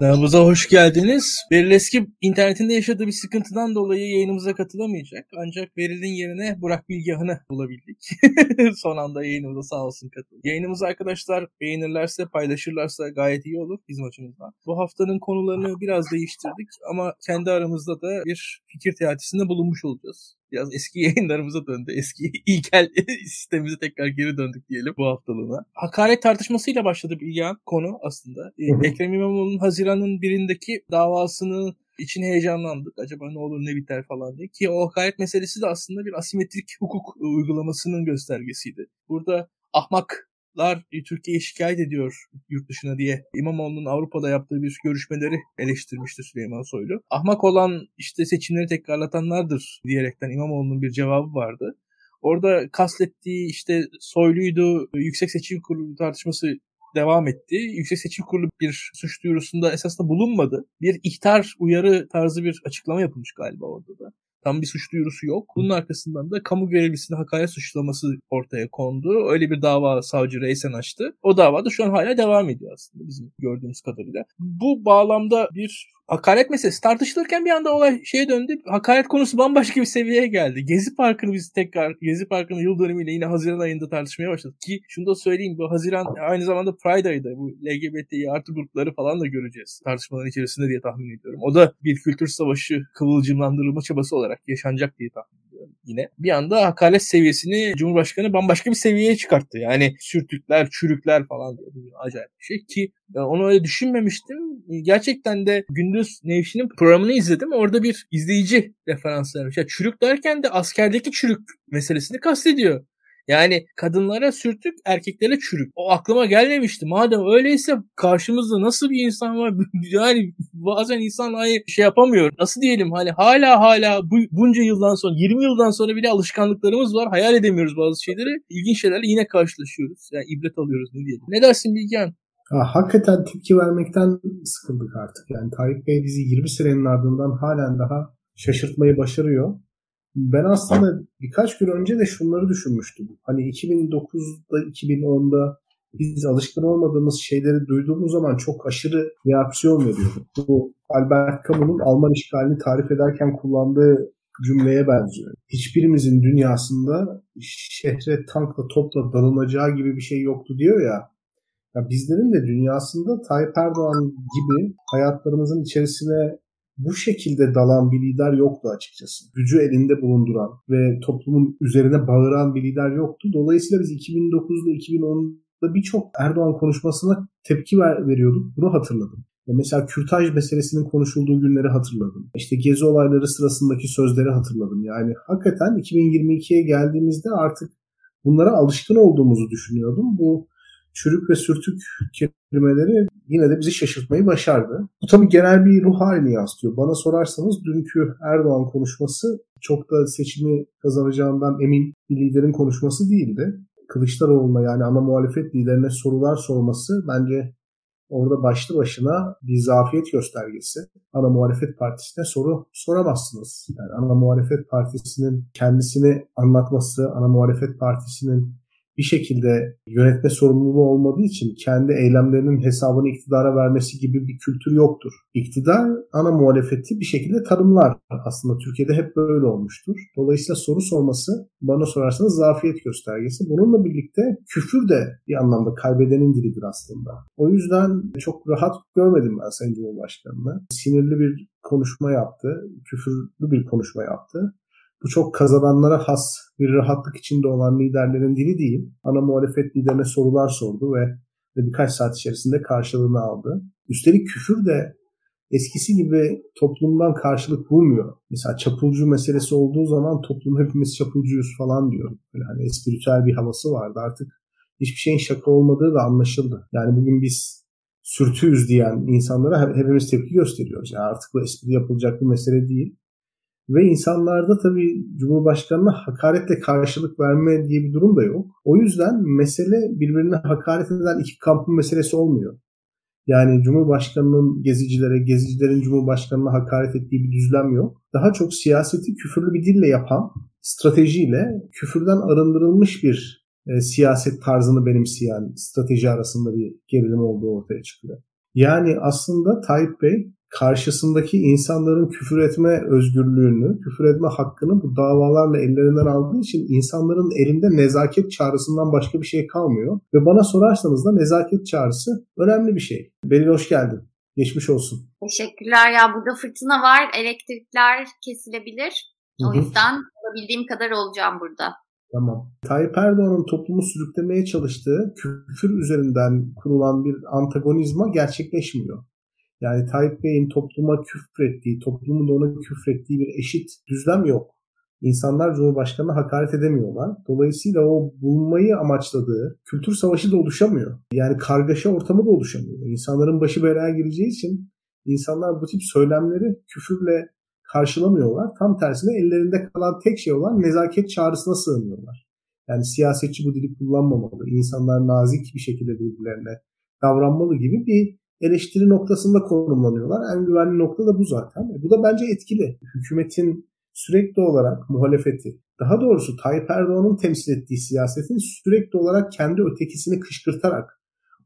Kanalımıza hoş geldiniz. Beril Eski internetinde yaşadığı bir sıkıntıdan dolayı yayınımıza katılamayacak. Ancak Beril'in yerine Burak Bilgehan'ı bulabildik. Son anda yayınımıza sağ olsun katıldı. Yayınımızı arkadaşlar beğenirlerse, paylaşırlarsa gayet iyi olur bizim açımızdan. Bu haftanın konularını biraz değiştirdik ama kendi aramızda da bir fikir teatisinde bulunmuş olacağız biraz eski yayınlarımıza döndü. Eski ilkel sistemimize tekrar geri döndük diyelim bu haftalığına. Hakaret tartışmasıyla başladı bir konu aslında. Ee, Ekrem İmamoğlu'nun Haziran'ın birindeki davasını için heyecanlandık. Acaba ne olur ne biter falan diye. Ki o hakaret meselesi de aslında bir asimetrik hukuk uygulamasının göstergesiydi. Burada ahmak lar Türkiye'yi şikayet ediyor yurt dışına diye İmamoğlu'nun Avrupa'da yaptığı bir görüşmeleri eleştirmişti Süleyman Soylu. Ahmak olan işte seçimleri tekrarlatanlardır diyerekten İmamoğlu'nun bir cevabı vardı. Orada kastettiği işte Soylu'ydu, Yüksek Seçim Kurulu tartışması devam etti. Yüksek Seçim Kurulu bir suç duyurusunda esasında bulunmadı. Bir ihtar uyarı tarzı bir açıklama yapılmış galiba orada da. Tam bir suç duyurusu yok. Bunun arkasından da kamu görevlisine hakaret suçlaması ortaya kondu. Öyle bir dava savcı Reysen açtı. O dava da şu an hala devam ediyor aslında bizim gördüğümüz kadarıyla. Bu bağlamda bir hakaret meselesi tartışılırken bir anda olay şeye döndü. Hakaret konusu bambaşka bir seviyeye geldi. Gezi Parkı'nı biz tekrar Gezi Parkı'nın yıl dönümüyle yine Haziran ayında tartışmaya başladık. Ki şunu da söyleyeyim bu Haziran aynı zamanda Pride ayı da bu LGBTİ artı grupları falan da göreceğiz tartışmaların içerisinde diye tahmin ediyorum. O da bir kültür savaşı kıvılcımlandırılma çabası olarak yaşanacak diye tahmin yine. Bir anda hakaret seviyesini Cumhurbaşkanı bambaşka bir seviyeye çıkarttı. Yani sürtükler, çürükler falan diye. Acayip bir şey ki onu öyle düşünmemiştim. Gerçekten de Gündüz Nevşin'in programını izledim. Orada bir izleyici referans vermiş. Ya çürük derken de askerdeki çürük meselesini kastediyor. Yani kadınlara sürtük, erkeklere çürük. O aklıma gelmemişti. Madem öyleyse karşımızda nasıl bir insan var? yani bazen insan ay şey yapamıyor. Nasıl diyelim hani hala hala bu, bunca yıldan sonra 20 yıldan sonra bile alışkanlıklarımız var. Hayal edemiyoruz bazı şeyleri. İlginç şeylerle yine karşılaşıyoruz. Yani ibret alıyoruz ne diyelim. Ne dersin Bilgehan? Ha, hakikaten tepki vermekten sıkıldık artık. Yani Tayyip Bey bizi 20 senenin ardından halen daha şaşırtmayı başarıyor. Ben aslında birkaç gün önce de şunları düşünmüştüm. Hani 2009'da 2010'da biz alışkın olmadığımız şeyleri duyduğumuz zaman çok aşırı reaksiyon veriyorduk. Bu Albert Camus'un Alman işgalini tarif ederken kullandığı cümleye benziyor. Hiçbirimizin dünyasında şehre tankla topla dalınacağı gibi bir şey yoktu diyor ya. ya bizlerin de dünyasında Tayyip Erdoğan gibi hayatlarımızın içerisine bu şekilde dalan bir lider yoktu açıkçası. Gücü elinde bulunduran ve toplumun üzerine bağıran bir lider yoktu. Dolayısıyla biz 2009'da 2010'da birçok Erdoğan konuşmasına tepki ver, veriyorduk. Bunu hatırladım. Mesela kürtaj meselesinin konuşulduğu günleri hatırladım. İşte gezi olayları sırasındaki sözleri hatırladım. Yani hakikaten 2022'ye geldiğimizde artık bunlara alışkın olduğumuzu düşünüyordum. Bu çürük ve sürtük kelimeleri yine de bizi şaşırtmayı başardı. Bu tabii genel bir ruh halini yansıtıyor. Bana sorarsanız dünkü Erdoğan konuşması çok da seçimi kazanacağından emin bir liderin konuşması değildi. Kılıçdaroğlu'na yani ana muhalefet liderine sorular sorması bence orada başlı başına bir zafiyet göstergesi. Ana muhalefet partisine soru soramazsınız. Yani ana muhalefet partisinin kendisini anlatması, ana muhalefet partisinin bir şekilde yönetme sorumluluğu olmadığı için kendi eylemlerinin hesabını iktidara vermesi gibi bir kültür yoktur. İktidar ana muhalefeti bir şekilde tanımlar. Aslında Türkiye'de hep böyle olmuştur. Dolayısıyla soru sorması bana sorarsanız zafiyet göstergesi. Bununla birlikte küfür de bir anlamda kaybedenin dilidir aslında. O yüzden çok rahat görmedim ben Sayın Cumhurbaşkanı'nı. Sinirli bir konuşma yaptı, küfürlü bir konuşma yaptı. Bu çok kazananlara has bir rahatlık içinde olan liderlerin dili değil. Ana muhalefet liderine sorular sordu ve birkaç saat içerisinde karşılığını aldı. Üstelik küfür de eskisi gibi toplumdan karşılık bulmuyor. Mesela çapulcu meselesi olduğu zaman toplum hepimiz çapulcuyuz falan diyor. Böyle hani bir havası vardı. Artık hiçbir şeyin şaka olmadığı da anlaşıldı. Yani bugün biz sürtüyüz diyen insanlara hepimiz tepki gösteriyoruz. Yani artık bu espri yapılacak bir mesele değil. Ve insanlarda tabii Cumhurbaşkanı'na hakaretle karşılık verme diye bir durum da yok. O yüzden mesele birbirine hakaret eden iki kampın meselesi olmuyor. Yani Cumhurbaşkanı'nın gezicilere, gezicilerin Cumhurbaşkanı'na hakaret ettiği bir düzlem yok. Daha çok siyaseti küfürlü bir dille yapan stratejiyle küfürden arındırılmış bir e, siyaset tarzını benimseyen strateji arasında bir gerilim olduğu ortaya çıkıyor. Yani aslında Tayyip Bey karşısındaki insanların küfür etme özgürlüğünü, küfür etme hakkını bu davalarla ellerinden aldığı için insanların elinde nezaket çağrısından başka bir şey kalmıyor. Ve bana sorarsanız da nezaket çağrısı önemli bir şey. Beril hoş geldin. Geçmiş olsun. Teşekkürler ya burada fırtına var, elektrikler kesilebilir. O yüzden olabildiğim kadar olacağım burada. Tamam. Tayyip Erdoğan'ın toplumu sürüklemeye çalıştığı küfür üzerinden kurulan bir antagonizma gerçekleşmiyor. Yani Tayyip Bey'in topluma küfrettiği, toplumun da ona küfrettiği bir eşit düzlem yok. İnsanlar Cumhurbaşkanı'na hakaret edemiyorlar. Dolayısıyla o bulmayı amaçladığı kültür savaşı da oluşamıyor. Yani kargaşa ortamı da oluşamıyor. İnsanların başı belaya gireceği için insanlar bu tip söylemleri küfürle karşılamıyorlar. Tam tersine ellerinde kalan tek şey olan nezaket çağrısına sığınıyorlar. Yani siyasetçi bu dili kullanmamalı. İnsanlar nazik bir şekilde birbirlerine davranmalı gibi bir eleştiri noktasında konumlanıyorlar. En güvenli nokta da bu zaten. E bu da bence etkili. Hükümetin sürekli olarak muhalefeti, daha doğrusu Tayyip Erdoğan'ın temsil ettiği siyasetin sürekli olarak kendi ötekisini kışkırtarak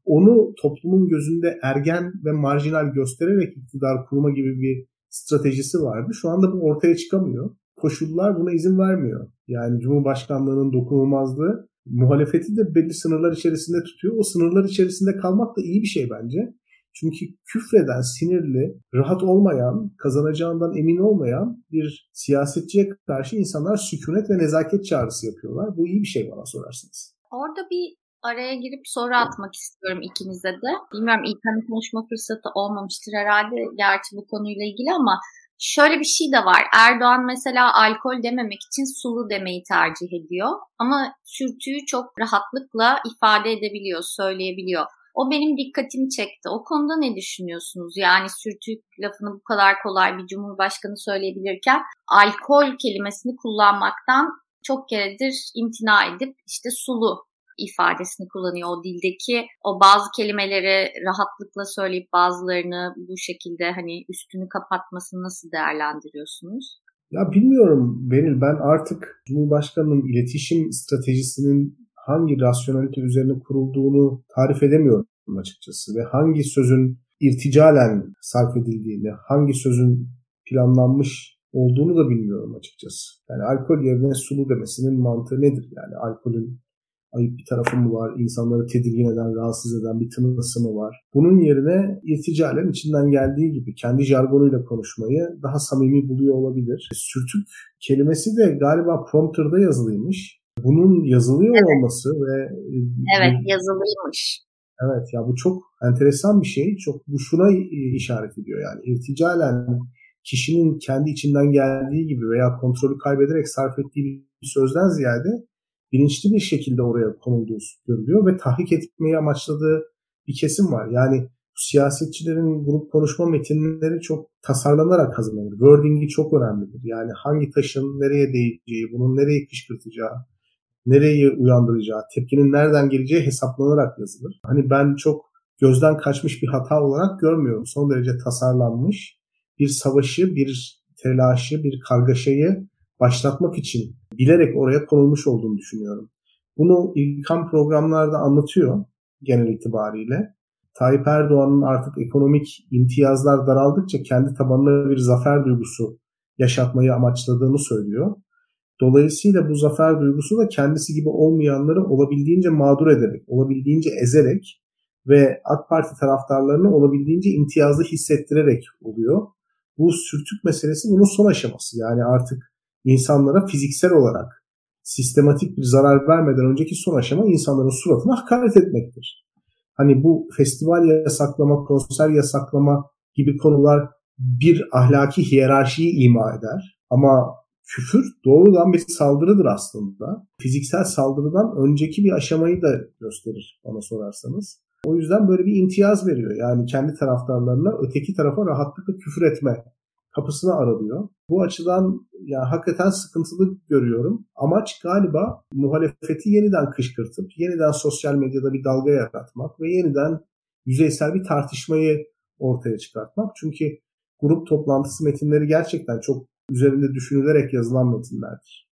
onu toplumun gözünde ergen ve marjinal göstererek iktidar kurma gibi bir stratejisi vardı. Şu anda bu ortaya çıkamıyor. Koşullar buna izin vermiyor. Yani Cumhurbaşkanlığının dokunulmazlığı muhalefeti de belli sınırlar içerisinde tutuyor. O sınırlar içerisinde kalmak da iyi bir şey bence. Çünkü küfreden, sinirli, rahat olmayan, kazanacağından emin olmayan bir siyasetçiye karşı insanlar sükunet ve nezaket çağrısı yapıyorlar. Bu iyi bir şey bana sorarsınız. Orada bir araya girip soru atmak istiyorum ikinize de. Bilmiyorum İlkan'ın konuşma fırsatı olmamıştır herhalde gerçi bu konuyla ilgili ama şöyle bir şey de var. Erdoğan mesela alkol dememek için sulu demeyi tercih ediyor. Ama sürtüyü çok rahatlıkla ifade edebiliyor, söyleyebiliyor. O benim dikkatimi çekti. O konuda ne düşünüyorsunuz? Yani sürtük lafını bu kadar kolay bir cumhurbaşkanı söyleyebilirken alkol kelimesini kullanmaktan çok keredir imtina edip işte sulu ifadesini kullanıyor o dildeki o bazı kelimeleri rahatlıkla söyleyip bazılarını bu şekilde hani üstünü kapatmasını nasıl değerlendiriyorsunuz? Ya bilmiyorum Beril ben artık Cumhurbaşkanı'nın iletişim stratejisinin hangi rasyonelite üzerine kurulduğunu tarif edemiyorum açıkçası ve hangi sözün irticalen sarf edildiğini, hangi sözün planlanmış olduğunu da bilmiyorum açıkçası. Yani alkol yerine sulu demesinin mantığı nedir? Yani alkolün ayıp bir tarafı mı var? İnsanları tedirgin eden, rahatsız eden bir tınısı mı var? Bunun yerine irticalen içinden geldiği gibi kendi jargonuyla konuşmayı daha samimi buluyor olabilir. Sürtük kelimesi de galiba prompterda yazılıymış bunun yazılıyor evet. olması ve e, Evet, yazılıymış. Evet ya bu çok enteresan bir şey. Çok bu şuna işaret ediyor yani irticalen kişinin kendi içinden geldiği gibi veya kontrolü kaybederek sarf ettiği bir sözden ziyade bilinçli bir şekilde oraya konulduğu görülüyor ve tahrik etmeyi amaçladığı bir kesim var. Yani siyasetçilerin grup konuşma metinleri çok tasarlanarak hazırlanır. Wording'i çok önemlidir. Yani hangi taşın nereye değeceği, bunun nereye kışkırtacağı, nereyi uyandıracağı, tepkinin nereden geleceği hesaplanarak yazılır. Hani ben çok gözden kaçmış bir hata olarak görmüyorum. Son derece tasarlanmış bir savaşı, bir telaşı, bir kargaşayı başlatmak için bilerek oraya konulmuş olduğunu düşünüyorum. Bunu İlkan programlarda anlatıyor genel itibariyle. Tayyip Erdoğan'ın artık ekonomik imtiyazlar daraldıkça kendi tabanına bir zafer duygusu yaşatmayı amaçladığını söylüyor. Dolayısıyla bu zafer duygusu da kendisi gibi olmayanları olabildiğince mağdur ederek, olabildiğince ezerek ve AK Parti taraftarlarını olabildiğince imtiyazlı hissettirerek oluyor. Bu sürtük meselesi bunun son aşaması. Yani artık insanlara fiziksel olarak sistematik bir zarar vermeden önceki son aşama insanların suratına hakaret etmektir. Hani bu festival yasaklama, konser yasaklama gibi konular bir ahlaki hiyerarşiyi ima eder. Ama küfür doğrudan bir saldırıdır aslında. Fiziksel saldırıdan önceki bir aşamayı da gösterir bana sorarsanız. O yüzden böyle bir imtiyaz veriyor. Yani kendi taraftarlarına öteki tarafa rahatlıkla küfür etme kapısını aralıyor. Bu açıdan ya hakikaten sıkıntılı görüyorum. Amaç galiba muhalefeti yeniden kışkırtıp yeniden sosyal medyada bir dalga yaratmak ve yeniden yüzeysel bir tartışmayı ortaya çıkartmak. Çünkü grup toplantısı metinleri gerçekten çok üzerinde düşünülerek yazılan metinlerdir.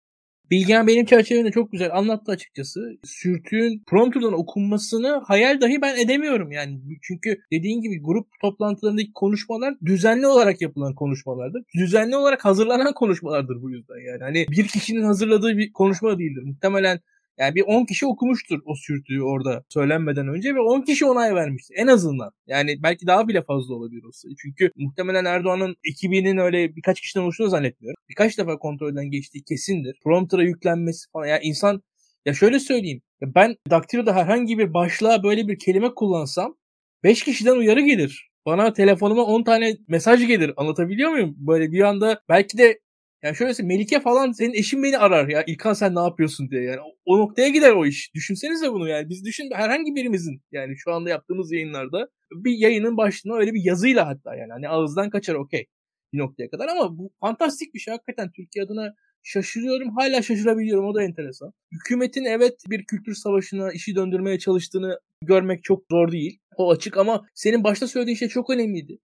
Bilgen benim çerçevemde çok güzel anlattı açıkçası. Sürtüğün prompterdan okunmasını hayal dahi ben edemiyorum yani. Çünkü dediğin gibi grup toplantılarındaki konuşmalar düzenli olarak yapılan konuşmalardır. Düzenli olarak hazırlanan konuşmalardır bu yüzden yani. Hani bir kişinin hazırladığı bir konuşma değildir. Muhtemelen yani bir 10 kişi okumuştur o sürtüğü orada söylenmeden önce ve 10 kişi onay vermiştir en azından. Yani belki daha bile fazla olabilir o sayı. Çünkü muhtemelen Erdoğan'ın ekibinin öyle birkaç kişiden oluştuğunu zannetmiyorum. Birkaç defa kontrolden geçtiği kesindir. Prompter'a yüklenmesi falan. Yani insan ya şöyle söyleyeyim. Ben daktiloda herhangi bir başlığa böyle bir kelime kullansam 5 kişiden uyarı gelir. Bana telefonuma 10 tane mesaj gelir. Anlatabiliyor muyum? Böyle bir anda belki de yani şöyle Melike falan senin eşin beni arar ya. İlkan sen ne yapıyorsun diye yani. O, noktaya gider o iş. Düşünsenize bunu yani. Biz düşün herhangi birimizin yani şu anda yaptığımız yayınlarda bir yayının başına öyle bir yazıyla hatta yani. Hani ağızdan kaçar okey bir noktaya kadar. Ama bu fantastik bir şey. Hakikaten Türkiye adına şaşırıyorum. Hala şaşırabiliyorum. O da enteresan. Hükümetin evet bir kültür savaşına işi döndürmeye çalıştığını görmek çok zor değil. O açık ama senin başta söylediğin şey çok önemliydi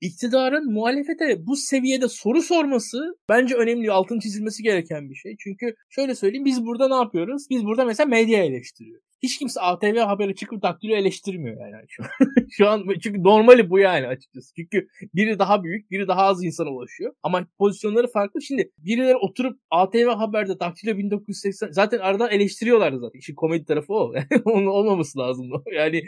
iktidarın muhalefete bu seviyede soru sorması bence önemli, altın çizilmesi gereken bir şey. Çünkü şöyle söyleyeyim biz burada ne yapıyoruz? Biz burada mesela medya eleştiriyoruz hiç kimse ATV haberi çıkıp daktilo eleştirmiyor yani şu şu an çünkü normali bu yani açıkçası. Çünkü biri daha büyük, biri daha az insana ulaşıyor. Ama pozisyonları farklı. Şimdi birileri oturup ATV haberde daktilo 1980 zaten aradan eleştiriyorlardı zaten. İşin komedi tarafı o. Onun olmaması lazım. Yani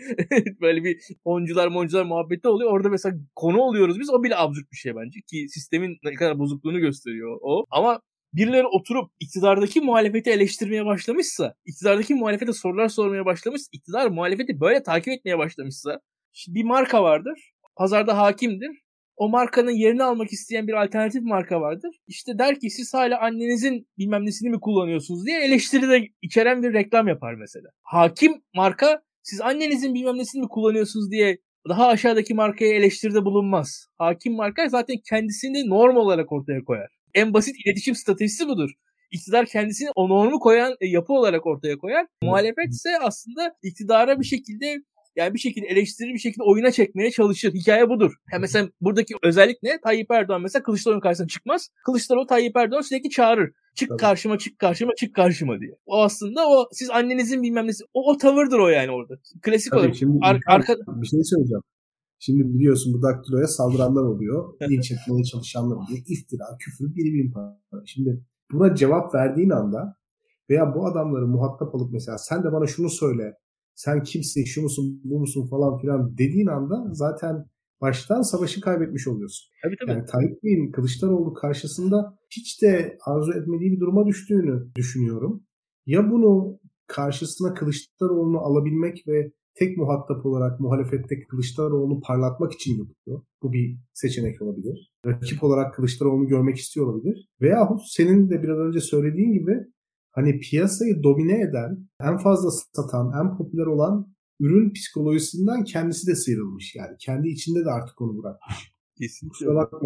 böyle bir oncular moncular muhabbeti oluyor. Orada mesela konu oluyoruz biz. O bile absürt bir şey bence ki sistemin ne kadar bozukluğunu gösteriyor o. Ama birileri oturup iktidardaki muhalefeti eleştirmeye başlamışsa, iktidardaki muhalefete sorular sormaya başlamış, iktidar muhalefeti böyle takip etmeye başlamışsa, bir marka vardır, pazarda hakimdir. O markanın yerini almak isteyen bir alternatif marka vardır. İşte der ki siz hala annenizin bilmem nesini mi kullanıyorsunuz diye eleştiri de içeren bir reklam yapar mesela. Hakim marka siz annenizin bilmem nesini mi kullanıyorsunuz diye daha aşağıdaki markaya eleştiride bulunmaz. Hakim marka zaten kendisini norm olarak ortaya koyar en basit iletişim stratejisi budur. İktidar kendisini o normu koyan e, yapı olarak ortaya koyar. Muhalefet ise aslında iktidara bir şekilde yani bir şekilde eleştirir bir şekilde oyuna çekmeye çalışır. Hikaye budur. Yani mesela buradaki özellik ne? Tayyip Erdoğan mesela Kılıçdaroğlu'nun karşısına çıkmaz. Kılıçdaroğlu Tayyip Erdoğan sürekli çağırır. Çık Tabii. karşıma çık karşıma çık karşıma diye. O aslında o siz annenizin bilmem nesi o, o tavırdır o yani orada. Klasik Tabii, olarak. Şimdi Ar- arka... bir şey söyleyeceğim. Şimdi biliyorsun bu daktiloya saldıranlar oluyor. Linç etmeye çalışanlar oluyor. İftira, küfür, birbirinin para. Şimdi buna cevap verdiğin anda veya bu adamları muhatap alıp mesela sen de bana şunu söyle, sen kimsin, şu musun, bu musun falan filan dediğin anda zaten baştan savaşı kaybetmiş oluyorsun. Tabii, tabii. Yani Tayyip Bey'in Kılıçdaroğlu karşısında hiç de arzu etmediği bir duruma düştüğünü düşünüyorum. Ya bunu karşısına Kılıçdaroğlu'nu alabilmek ve tek muhatap olarak muhalefetteki Kılıçdaroğlu'nu parlatmak için yapıyor. Bu bir seçenek olabilir. Rakip olarak Kılıçdaroğlu'nu görmek istiyor olabilir. Veyahut senin de biraz önce söylediğin gibi hani piyasayı domine eden, en fazla satan, en popüler olan ürün psikolojisinden kendisi de sıyrılmış. Yani kendi içinde de artık onu bırakmış. Kesinlikle. Kusura bakma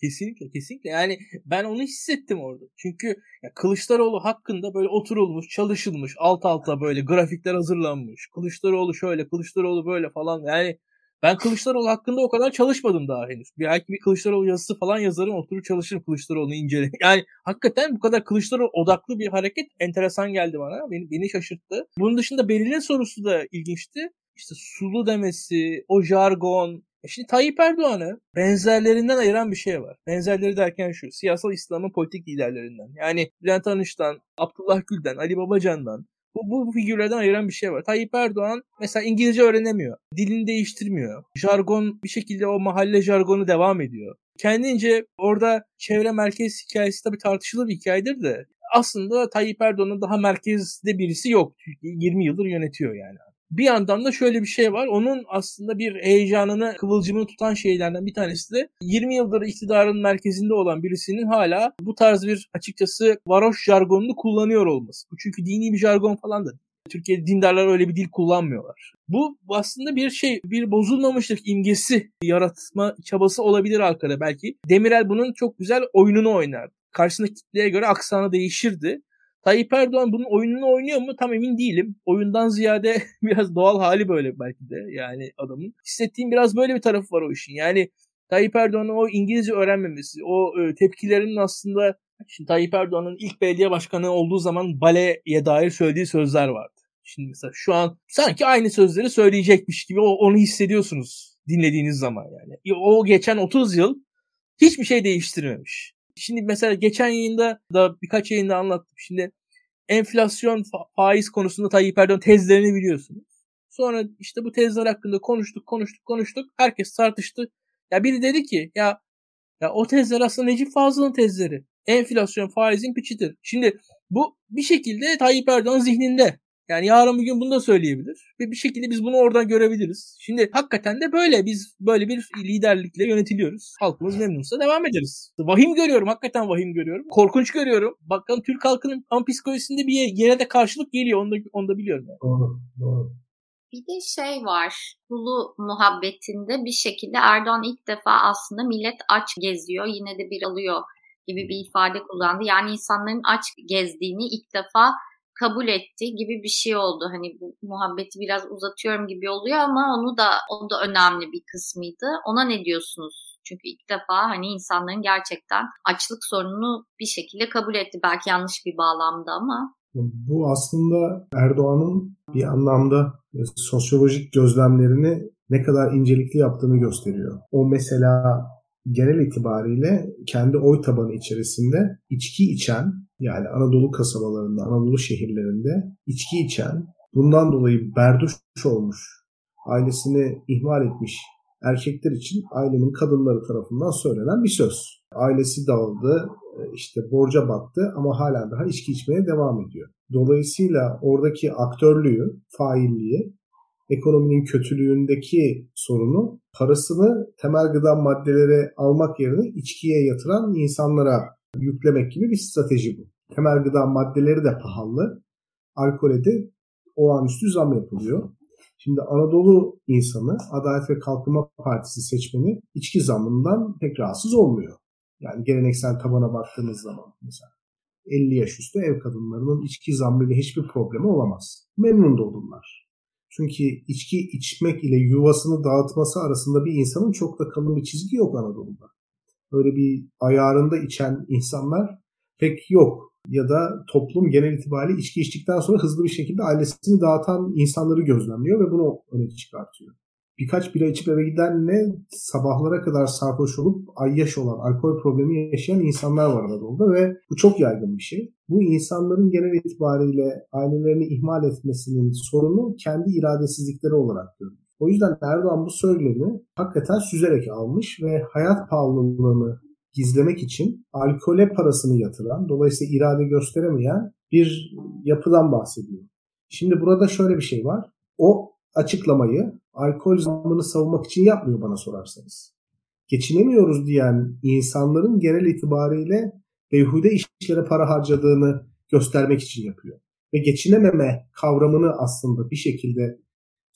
Kesinlikle kesinlikle yani ben onu hissettim orada. Çünkü ya Kılıçdaroğlu hakkında böyle oturulmuş, çalışılmış, alt alta böyle grafikler hazırlanmış. Kılıçdaroğlu şöyle, Kılıçdaroğlu böyle falan yani ben Kılıçdaroğlu hakkında o kadar çalışmadım daha henüz. Belki bir Kılıçdaroğlu yazısı falan yazarım oturup çalışırım Kılıçdaroğlu'nu incelerim. Yani hakikaten bu kadar Kılıçdaroğlu odaklı bir hareket enteresan geldi bana. Beni, beni şaşırttı. Bunun dışında Beril'in sorusu da ilginçti. İşte sulu demesi, o jargon, e şimdi Tayyip Erdoğan'ı benzerlerinden ayıran bir şey var. Benzerleri derken şu, siyasal İslam'ın politik liderlerinden. Yani Bülent Arınç'tan, Abdullah Gül'den, Ali Babacan'dan, bu, bu, bu figürlerden ayıran bir şey var. Tayyip Erdoğan mesela İngilizce öğrenemiyor. Dilini değiştirmiyor. Jargon bir şekilde o mahalle jargonu devam ediyor. Kendince orada çevre merkez hikayesi tabii tartışılı bir hikayedir de aslında Tayyip Erdoğan'ın daha merkezde birisi yok. 20 yıldır yönetiyor yani. Bir yandan da şöyle bir şey var. Onun aslında bir heyecanını, kıvılcımını tutan şeylerden bir tanesi de 20 yıldır iktidarın merkezinde olan birisinin hala bu tarz bir açıkçası varoş jargonunu kullanıyor olması. Bu çünkü dini bir jargon falan da Türkiye'de dindarlar öyle bir dil kullanmıyorlar. Bu aslında bir şey, bir bozulmamışlık imgesi yaratma çabası olabilir arkada belki. Demirel bunun çok güzel oyununu oynar. Karşısındaki kitleye göre aksanı değişirdi. Tayyip Erdoğan bunun oyununu oynuyor mu tam emin değilim. Oyundan ziyade biraz doğal hali böyle belki de yani adamın. Hissettiğim biraz böyle bir tarafı var o işin. Yani Tayyip Erdoğan'ın o İngilizce öğrenmemesi, o e, tepkilerinin aslında Şimdi Tayyip Erdoğan'ın ilk belediye başkanı olduğu zaman baleye dair söylediği sözler vardı. Şimdi mesela şu an sanki aynı sözleri söyleyecekmiş gibi onu hissediyorsunuz dinlediğiniz zaman yani. O geçen 30 yıl hiçbir şey değiştirmemiş. Şimdi mesela geçen yayında da birkaç yayında anlattım. Şimdi enflasyon faiz konusunda Tayyip Erdoğan tezlerini biliyorsunuz. Sonra işte bu tezler hakkında konuştuk, konuştuk, konuştuk. Herkes tartıştı. Ya biri dedi ki ya ya o tezler aslında Necip Fazıl'ın tezleri. Enflasyon faizin piçidir. Şimdi bu bir şekilde Tayyip Erdoğan zihninde. Yani yarın bir gün bunu da söyleyebilir. Ve bir şekilde biz bunu oradan görebiliriz. Şimdi hakikaten de böyle. Biz böyle bir liderlikle yönetiliyoruz. Halkımız memnunsa devam ederiz. Vahim görüyorum. Hakikaten vahim görüyorum. Korkunç görüyorum. Bakalım Türk halkının an psikolojisinde bir yere de karşılık geliyor. Onu da, onu da biliyorum. Yani. Doğru, doğru. Bir de şey var, Hulu muhabbetinde bir şekilde Erdoğan ilk defa aslında millet aç geziyor, yine de bir alıyor gibi bir ifade kullandı. Yani insanların aç gezdiğini ilk defa kabul etti gibi bir şey oldu. Hani bu muhabbeti biraz uzatıyorum gibi oluyor ama onu da o da önemli bir kısmıydı. Ona ne diyorsunuz? Çünkü ilk defa hani insanların gerçekten açlık sorununu bir şekilde kabul etti. Belki yanlış bir bağlamda ama. Bu aslında Erdoğan'ın bir anlamda sosyolojik gözlemlerini ne kadar incelikli yaptığını gösteriyor. O mesela genel itibariyle kendi oy tabanı içerisinde içki içen yani Anadolu kasabalarında, Anadolu şehirlerinde içki içen, bundan dolayı berduş olmuş, ailesini ihmal etmiş erkekler için ailenin kadınları tarafından söylenen bir söz. Ailesi dağıldı, işte borca battı ama hala daha içki içmeye devam ediyor. Dolayısıyla oradaki aktörlüğü, failliği ekonominin kötülüğündeki sorunu parasını temel gıda maddeleri almak yerine içkiye yatıran insanlara yüklemek gibi bir strateji bu. Temel gıda maddeleri de pahalı. Alkole de olağanüstü zam yapılıyor. Şimdi Anadolu insanı Adalet ve Kalkınma Partisi seçmeni içki zamından pek rahatsız olmuyor. Yani geleneksel tabana baktığınız zaman mesela 50 yaş üstü ev kadınlarının içki zammıyla hiçbir problemi olamaz. Memnun da olurlar. Çünkü içki içmek ile yuvasını dağıtması arasında bir insanın çok da kalın bir çizgi yok Anadolu'da. Öyle bir ayarında içen insanlar pek yok. Ya da toplum genel itibariyle içki içtikten sonra hızlı bir şekilde ailesini dağıtan insanları gözlemliyor ve bunu öne çıkartıyor birkaç bira içip eve gidenle sabahlara kadar sarhoş olup ayyaş olan, alkol problemi yaşayan insanlar var Anadolu'da ve bu çok yaygın bir şey. Bu insanların genel itibariyle ailelerini ihmal etmesinin sorunu kendi iradesizlikleri olarak görülür. O yüzden Erdoğan bu söylemi hakikaten süzerek almış ve hayat pahalılığını gizlemek için alkole parasını yatıran, dolayısıyla irade gösteremeyen bir yapıdan bahsediyor. Şimdi burada şöyle bir şey var. O açıklamayı alkol zammını savunmak için yapmıyor bana sorarsanız. Geçinemiyoruz diyen insanların genel itibariyle beyhude işlere para harcadığını göstermek için yapıyor. Ve geçinememe kavramını aslında bir şekilde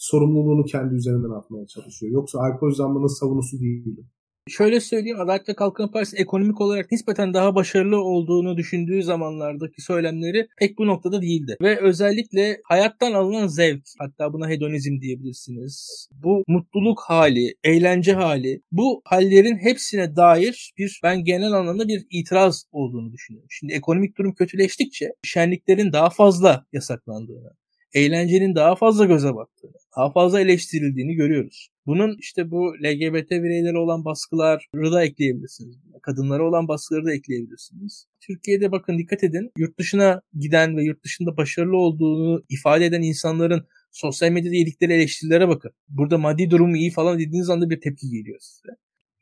sorumluluğunu kendi üzerinden atmaya çalışıyor. Yoksa alkol zammının savunusu değil şöyle söyleyeyim Adalet ve Kalkınma Partisi ekonomik olarak nispeten daha başarılı olduğunu düşündüğü zamanlardaki söylemleri pek bu noktada değildi. Ve özellikle hayattan alınan zevk hatta buna hedonizm diyebilirsiniz. Bu mutluluk hali, eğlence hali bu hallerin hepsine dair bir ben genel anlamda bir itiraz olduğunu düşünüyorum. Şimdi ekonomik durum kötüleştikçe şenliklerin daha fazla yasaklandığını, eğlencenin daha fazla göze baktığını, daha fazla eleştirildiğini görüyoruz. Bunun işte bu LGBT bireyleri olan baskıları da ekleyebilirsiniz. Kadınlara olan baskıları da ekleyebilirsiniz. Türkiye'de bakın dikkat edin yurt dışına giden ve yurt dışında başarılı olduğunu ifade eden insanların sosyal medyada yedikleri eleştirilere bakın. Burada maddi durumu iyi falan dediğiniz anda bir tepki geliyor size.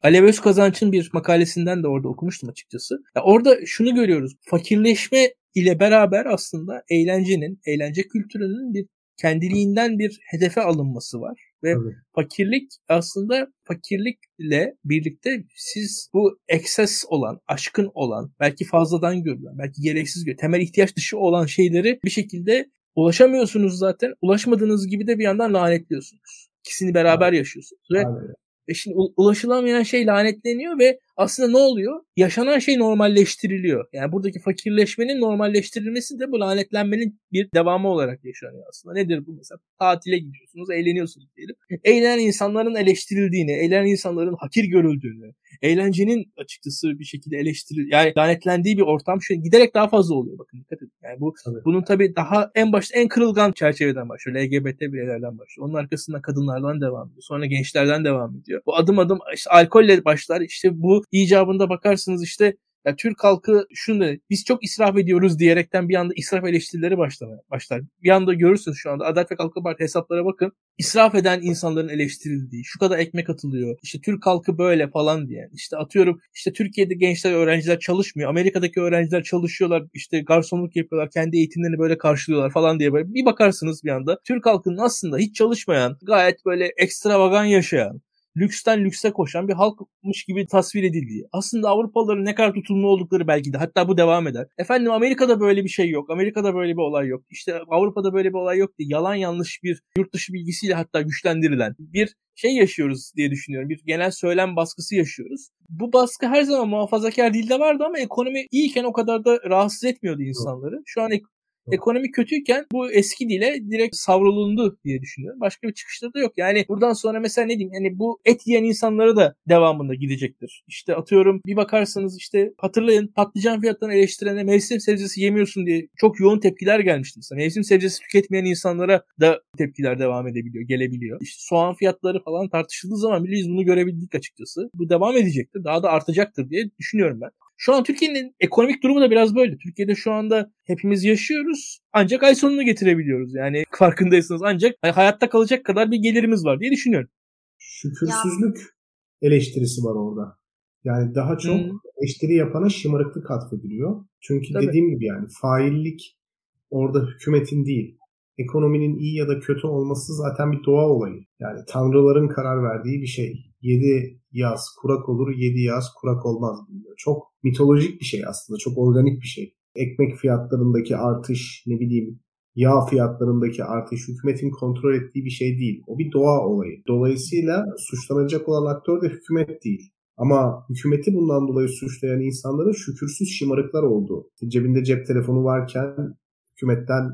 Alev Özkazanç'ın bir makalesinden de orada okumuştum açıkçası. Ya orada şunu görüyoruz. Fakirleşme ile beraber aslında eğlencenin, eğlence kültürünün bir kendiliğinden bir hedefe alınması var. Ve evet. fakirlik aslında fakirlikle birlikte siz bu ekses olan, aşkın olan, belki fazladan görülen, belki gereksiz görülen, temel ihtiyaç dışı olan şeyleri bir şekilde ulaşamıyorsunuz zaten. Ulaşmadığınız gibi de bir yandan lanetliyorsunuz. İkisini beraber yaşıyorsunuz. Ve Aynen. E şimdi ulaşılamayan şey lanetleniyor ve aslında ne oluyor? Yaşanan şey normalleştiriliyor. Yani buradaki fakirleşmenin normalleştirilmesi de bu lanetlenmenin bir devamı olarak yaşanıyor aslında. Nedir bu mesela? Tatile gidiyorsunuz, eğleniyorsunuz diyelim. Eğlenen insanların eleştirildiğini, eğlenen insanların hakir görüldüğünü, eğlencenin açıkçası bir şekilde eleştiril yani lanetlendiği bir ortam şu giderek daha fazla oluyor bakın dikkat edin. Yani bu tabii. bunun tabii daha en başta en kırılgan çerçeveden başlıyor. LGBT bireylerden başlıyor. Onun arkasında kadınlardan devam ediyor. Sonra gençlerden devam ediyor. Bu adım adım işte alkolle başlar. İşte bu icabında bakarsınız işte ya Türk halkı şunu da biz çok israf ediyoruz diyerekten bir anda israf eleştirileri başlamaya başlar. Bir anda görürsünüz şu anda Adalet ve Kalkınma Partisi hesaplara bakın. İsraf eden insanların eleştirildiği, şu kadar ekmek atılıyor, işte Türk halkı böyle falan diye. İşte atıyorum işte Türkiye'de gençler, öğrenciler çalışmıyor. Amerika'daki öğrenciler çalışıyorlar, işte garsonluk yapıyorlar, kendi eğitimlerini böyle karşılıyorlar falan diye böyle bir bakarsınız bir anda. Türk halkının aslında hiç çalışmayan, gayet böyle ekstravagan yaşayan, lüksten lükse koşan bir halkmış gibi tasvir edildiği. Aslında Avrupalıların ne kadar tutumlu oldukları belki de hatta bu devam eder. Efendim Amerika'da böyle bir şey yok. Amerika'da böyle bir olay yok. İşte Avrupa'da böyle bir olay yok diye yalan yanlış bir yurt dışı bilgisiyle hatta güçlendirilen bir şey yaşıyoruz diye düşünüyorum. Bir genel söylem baskısı yaşıyoruz. Bu baskı her zaman muhafazakar dilde vardı ama ekonomi iyiyken o kadar da rahatsız etmiyordu insanları. Şu an Ekonomi kötüyken bu eski dile direkt savrulundu diye düşünüyorum. Başka bir çıkışta da yok. Yani buradan sonra mesela ne diyeyim yani bu et yiyen insanlara da devamında gidecektir. İşte atıyorum bir bakarsanız işte hatırlayın patlıcan fiyatlarını eleştirene mevsim sebzesi yemiyorsun diye çok yoğun tepkiler gelmişti. Mesela mevsim sebzesi tüketmeyen insanlara da tepkiler devam edebiliyor, gelebiliyor. İşte soğan fiyatları falan tartışıldığı zaman bile bunu görebildik açıkçası. Bu devam edecektir. Daha da artacaktır diye düşünüyorum ben. Şu an Türkiye'nin ekonomik durumu da biraz böyle. Türkiye'de şu anda hepimiz yaşıyoruz. Ancak ay sonunu getirebiliyoruz. Yani farkındaysanız ancak hayatta kalacak kadar bir gelirimiz var diye düşünüyorum. Şükürsüzlük ya. eleştirisi var orada. Yani daha çok hmm. eleştiri yapana şımarıklık atfediliyor. Çünkü Tabii. dediğim gibi yani faillik orada hükümetin değil. Ekonominin iyi ya da kötü olması zaten bir doğa olayı. Yani tanrıların karar verdiği bir şey. 7 yaz kurak olur, 7 yaz kurak olmaz. Çok mitolojik bir şey aslında. Çok organik bir şey. Ekmek fiyatlarındaki artış, ne bileyim yağ fiyatlarındaki artış hükümetin kontrol ettiği bir şey değil. O bir doğa olayı. Dolayısıyla suçlanacak olan aktör de hükümet değil. Ama hükümeti bundan dolayı suçlayan insanların şükürsüz şımarıklar olduğu. Cebinde cep telefonu varken hükümetten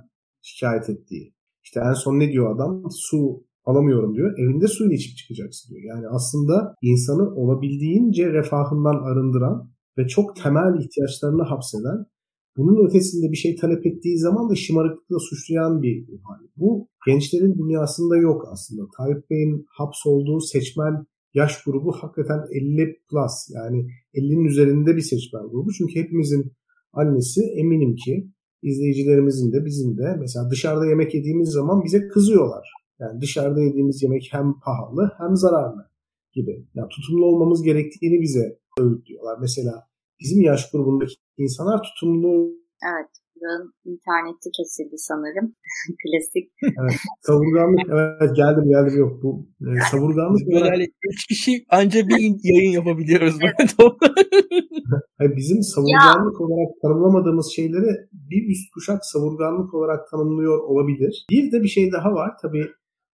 şikayet ettiği. İşte en son ne diyor adam? Su alamıyorum diyor. Evinde suyunu içip çıkacaksın diyor. Yani aslında insanı olabildiğince refahından arındıran ve çok temel ihtiyaçlarını hapseden bunun ötesinde bir şey talep ettiği zaman da şımarıklıkla suçlayan bir hal. Bu gençlerin dünyasında yok aslında. Tayyip Bey'in hapsolduğu seçmen yaş grubu hakikaten 50 plus yani 50'nin üzerinde bir seçmen grubu. Çünkü hepimizin annesi eminim ki izleyicilerimizin de bizim de mesela dışarıda yemek yediğimiz zaman bize kızıyorlar. Yani dışarıda yediğimiz yemek hem pahalı hem zararlı gibi. Yani tutumlu olmamız gerektiğini bize öğütlüyorlar. Mesela bizim yaş grubundaki insanlar tutumlu. Evet. Buranın interneti kesildi sanırım. Klasik. Evet. Savurganlık. Evet geldim geldim yok. Bu e, savurganlık. Böyle hani üç kişi anca bir yayın yapabiliyoruz. Hayır, bizim savurganlık ya. olarak tanımlamadığımız şeyleri bir üst kuşak savurganlık olarak tanımlıyor olabilir. Bir de bir şey daha var. Tabii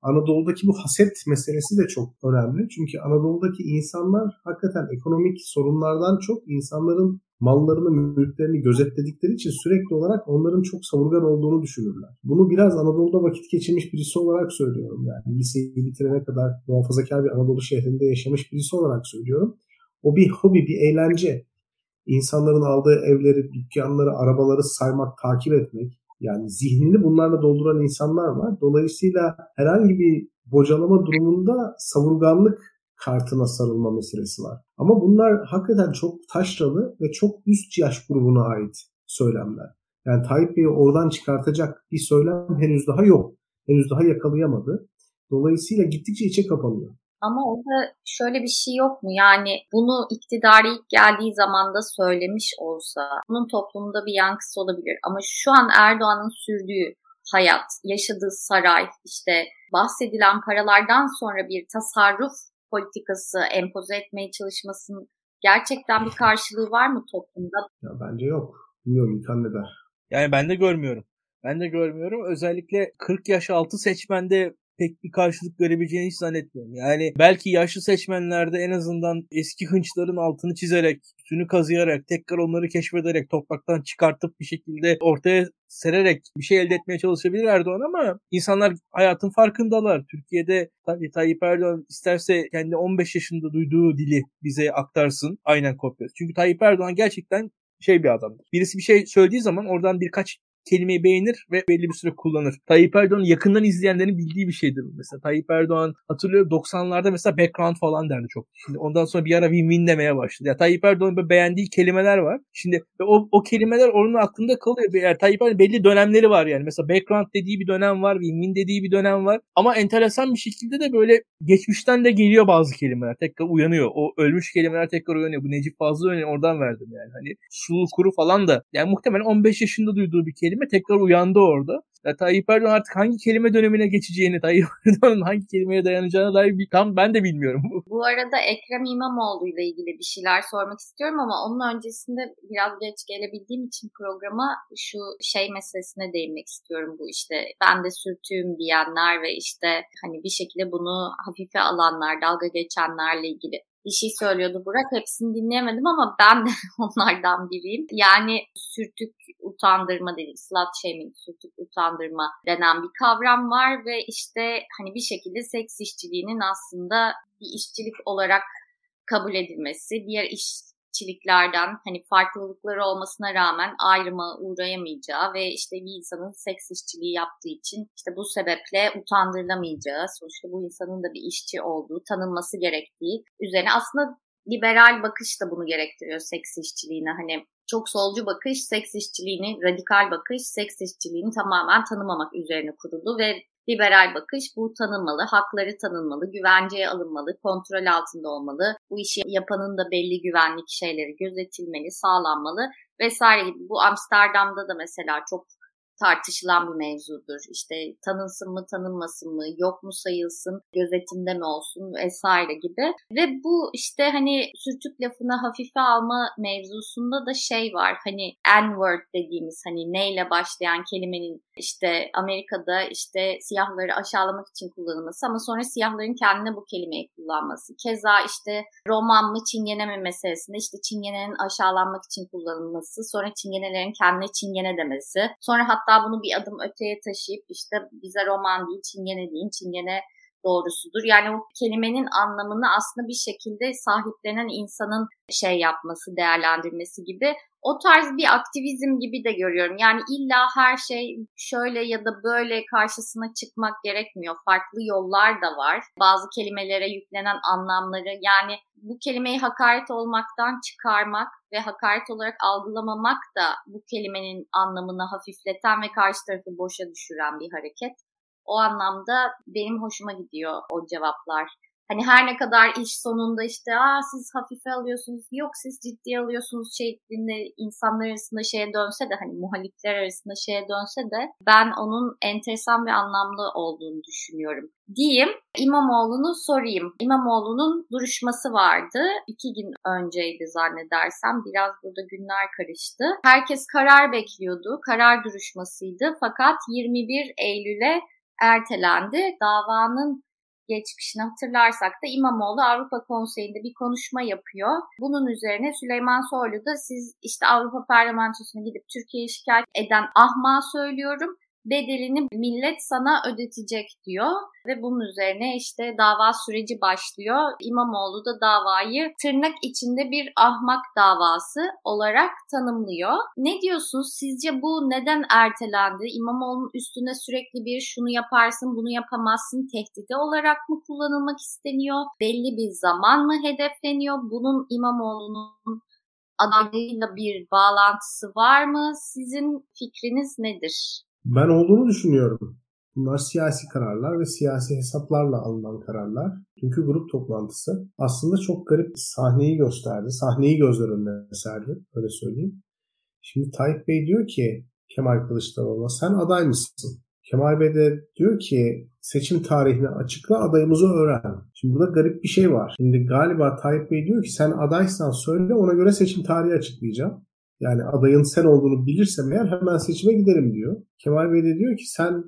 Anadolu'daki bu haset meselesi de çok önemli. Çünkü Anadolu'daki insanlar hakikaten ekonomik sorunlardan çok insanların mallarını, mülklerini gözetledikleri için sürekli olarak onların çok savurgan olduğunu düşünürler. Bunu biraz Anadolu'da vakit geçirmiş birisi olarak söylüyorum. Yani liseyi bitirene kadar muhafazakar bir Anadolu şehrinde yaşamış birisi olarak söylüyorum. O bir hobi, bir eğlence. İnsanların aldığı evleri, dükkanları, arabaları saymak, takip etmek, yani zihnini bunlarla dolduran insanlar var. Dolayısıyla herhangi bir bocalama durumunda savurganlık kartına sarılma meselesi var. Ama bunlar hakikaten çok taşralı ve çok üst yaş grubuna ait söylemler. Yani Tayyip Bey'i oradan çıkartacak bir söylem henüz daha yok. Henüz daha yakalayamadı. Dolayısıyla gittikçe içe kapanıyor. Ama orada şöyle bir şey yok mu? Yani bunu iktidara ilk geldiği zaman da söylemiş olsa bunun toplumda bir yankısı olabilir. Ama şu an Erdoğan'ın sürdüğü hayat, yaşadığı saray, işte bahsedilen paralardan sonra bir tasarruf politikası empoze etmeye çalışmasının gerçekten bir karşılığı var mı toplumda? Ya bence yok. Bilmiyorum İlkan ne der? Yani ben de görmüyorum. Ben de görmüyorum. Özellikle 40 yaş altı seçmende pek bir karşılık görebileceğini hiç zannetmiyorum. Yani belki yaşlı seçmenlerde en azından eski hınçların altını çizerek, üstünü kazıyarak, tekrar onları keşfederek, topraktan çıkartıp bir şekilde ortaya sererek bir şey elde etmeye çalışabilir Erdoğan ama insanlar hayatın farkındalar. Türkiye'de tabii Tayyip Erdoğan isterse kendi 15 yaşında duyduğu dili bize aktarsın. Aynen kopyası. Çünkü Tayyip Erdoğan gerçekten şey bir adamdır. Birisi bir şey söylediği zaman oradan birkaç kelimeyi beğenir ve belli bir süre kullanır. Tayyip Erdoğan yakından izleyenlerin bildiği bir şeydir mesela. Tayyip Erdoğan hatırlıyorum 90'larda mesela background falan derdi çok. Şimdi ondan sonra bir ara win-win demeye başladı. Ya Tayyip Erdoğan'ın beğendiği kelimeler var. Şimdi o, o kelimeler onun aklında kalıyor. Yani Tayyip Erdoğan belli dönemleri var yani. Mesela background dediği bir dönem var, win-win dediği bir dönem var. Ama enteresan bir şekilde de böyle geçmişten de geliyor bazı kelimeler. Tekrar uyanıyor. O ölmüş kelimeler tekrar uyanıyor. Bu Necip Fazıl örneği oradan verdim yani. Hani sulu kuru falan da. Yani muhtemelen 15 yaşında duyduğu bir kelime kelime tekrar uyandı orada. Ya Tayyip Erdoğan artık hangi kelime dönemine geçeceğini, Tayyip Erdoğan'ın hangi kelimeye dayanacağını dair bir, tam ben de bilmiyorum. Bu arada Ekrem İmamoğlu ile ilgili bir şeyler sormak istiyorum ama onun öncesinde biraz geç gelebildiğim için programa şu şey meselesine değinmek istiyorum. Bu işte ben de sürtüğüm diyenler ve işte hani bir şekilde bunu hafife alanlar, dalga geçenlerle ilgili bir şey söylüyordu Burak. Hepsini dinleyemedim ama ben de onlardan biriyim. Yani sürtük utandırma değil, slut shaming, sürtük utandırma denen bir kavram var ve işte hani bir şekilde seks işçiliğinin aslında bir işçilik olarak kabul edilmesi, diğer iş çiliklerden hani farklılıkları olmasına rağmen ayrıma uğrayamayacağı ve işte bir insanın seks işçiliği yaptığı için işte bu sebeple utandırılamayacağı, sonuçta bu insanın da bir işçi olduğu, tanınması gerektiği üzerine aslında liberal bakış da bunu gerektiriyor seks işçiliğine. Hani çok solcu bakış seks işçiliğini, radikal bakış seks işçiliğini tamamen tanımamak üzerine kuruldu ve Liberal bakış bu tanınmalı, hakları tanınmalı, güvenceye alınmalı, kontrol altında olmalı, bu işi yapanın da belli güvenlik şeyleri gözetilmeli, sağlanmalı vesaire gibi. Bu Amsterdam'da da mesela çok tartışılan bir mevzudur. İşte tanınsın mı tanınmasın mı, yok mu sayılsın, gözetimde mi olsun vesaire gibi. Ve bu işte hani sürtük lafını hafife alma mevzusunda da şey var. Hani N-word dediğimiz hani neyle başlayan kelimenin işte Amerika'da işte siyahları aşağılamak için kullanılması ama sonra siyahların kendine bu kelimeyi kullanması. Keza işte roman mı çingene mi meselesinde işte çingenenin aşağılanmak için kullanılması, sonra çingenelerin kendine çingene demesi, sonra hatta hatta bunu bir adım öteye taşıyıp işte bize roman değil çingene değil çingene doğrusudur. Yani o kelimenin anlamını aslında bir şekilde sahiplenen insanın şey yapması, değerlendirmesi gibi o tarz bir aktivizm gibi de görüyorum. Yani illa her şey şöyle ya da böyle karşısına çıkmak gerekmiyor. Farklı yollar da var. Bazı kelimelere yüklenen anlamları yani bu kelimeyi hakaret olmaktan çıkarmak ve hakaret olarak algılamamak da bu kelimenin anlamını hafifleten ve karşı tarafı boşa düşüren bir hareket. O anlamda benim hoşuma gidiyor o cevaplar. Hani her ne kadar iş sonunda işte Aa, siz hafife alıyorsunuz, yok siz ciddiye alıyorsunuz şeklinde insanlar arasında şeye dönse de hani muhalifler arasında şeye dönse de ben onun enteresan ve anlamlı olduğunu düşünüyorum. Diyeyim İmamoğlu'nu sorayım. İmamoğlu'nun duruşması vardı. iki gün önceydi zannedersem. Biraz burada günler karıştı. Herkes karar bekliyordu. Karar duruşmasıydı. Fakat 21 Eylül'e ertelendi. Davanın geçmişini hatırlarsak da İmamoğlu Avrupa Konseyi'nde bir konuşma yapıyor. Bunun üzerine Süleyman Soylu da siz işte Avrupa Parlamentosu'na gidip Türkiye'yi şikayet eden ahma söylüyorum bedelini millet sana ödetecek diyor ve bunun üzerine işte dava süreci başlıyor. İmamoğlu da davayı tırnak içinde bir ahmak davası olarak tanımlıyor. Ne diyorsunuz? Sizce bu neden ertelendi? İmamoğlu'nun üstüne sürekli bir şunu yaparsın, bunu yapamazsın tehdidi olarak mı kullanılmak isteniyor? Belli bir zaman mı hedefleniyor? Bunun İmamoğlu'nun adaylığıyla bir bağlantısı var mı? Sizin fikriniz nedir? Ben olduğunu düşünüyorum. Bunlar siyasi kararlar ve siyasi hesaplarla alınan kararlar. Çünkü grup toplantısı aslında çok garip sahneyi gösterdi. Sahneyi gözler önüne serdi. Öyle söyleyeyim. Şimdi Tayyip Bey diyor ki Kemal Kılıçdaroğlu'na sen aday mısın? Kemal Bey de diyor ki seçim tarihini açıkla adayımızı öğren. Şimdi burada garip bir şey var. Şimdi galiba Tayyip Bey diyor ki sen adaysan söyle ona göre seçim tarihi açıklayacağım. Yani adayın sen olduğunu bilirsem eğer hemen seçime giderim diyor. Kemal Bey de diyor ki sen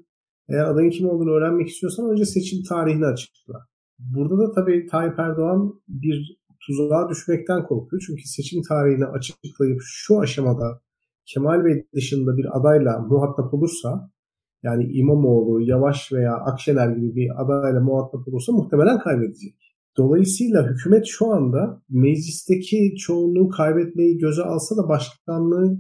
Eğer adayın kim olduğunu öğrenmek istiyorsan önce seçim tarihini açıkla. Burada da tabii Tayyip Erdoğan bir tuzağa düşmekten korkuyor. Çünkü seçim tarihini açıklayıp şu aşamada Kemal Bey dışında bir adayla muhatap olursa yani İmamoğlu, Yavaş veya Akşener gibi bir adayla muhatap olursa muhtemelen kaybedecek. Dolayısıyla hükümet şu anda meclisteki çoğunluğu kaybetmeyi göze alsa da başkanlığı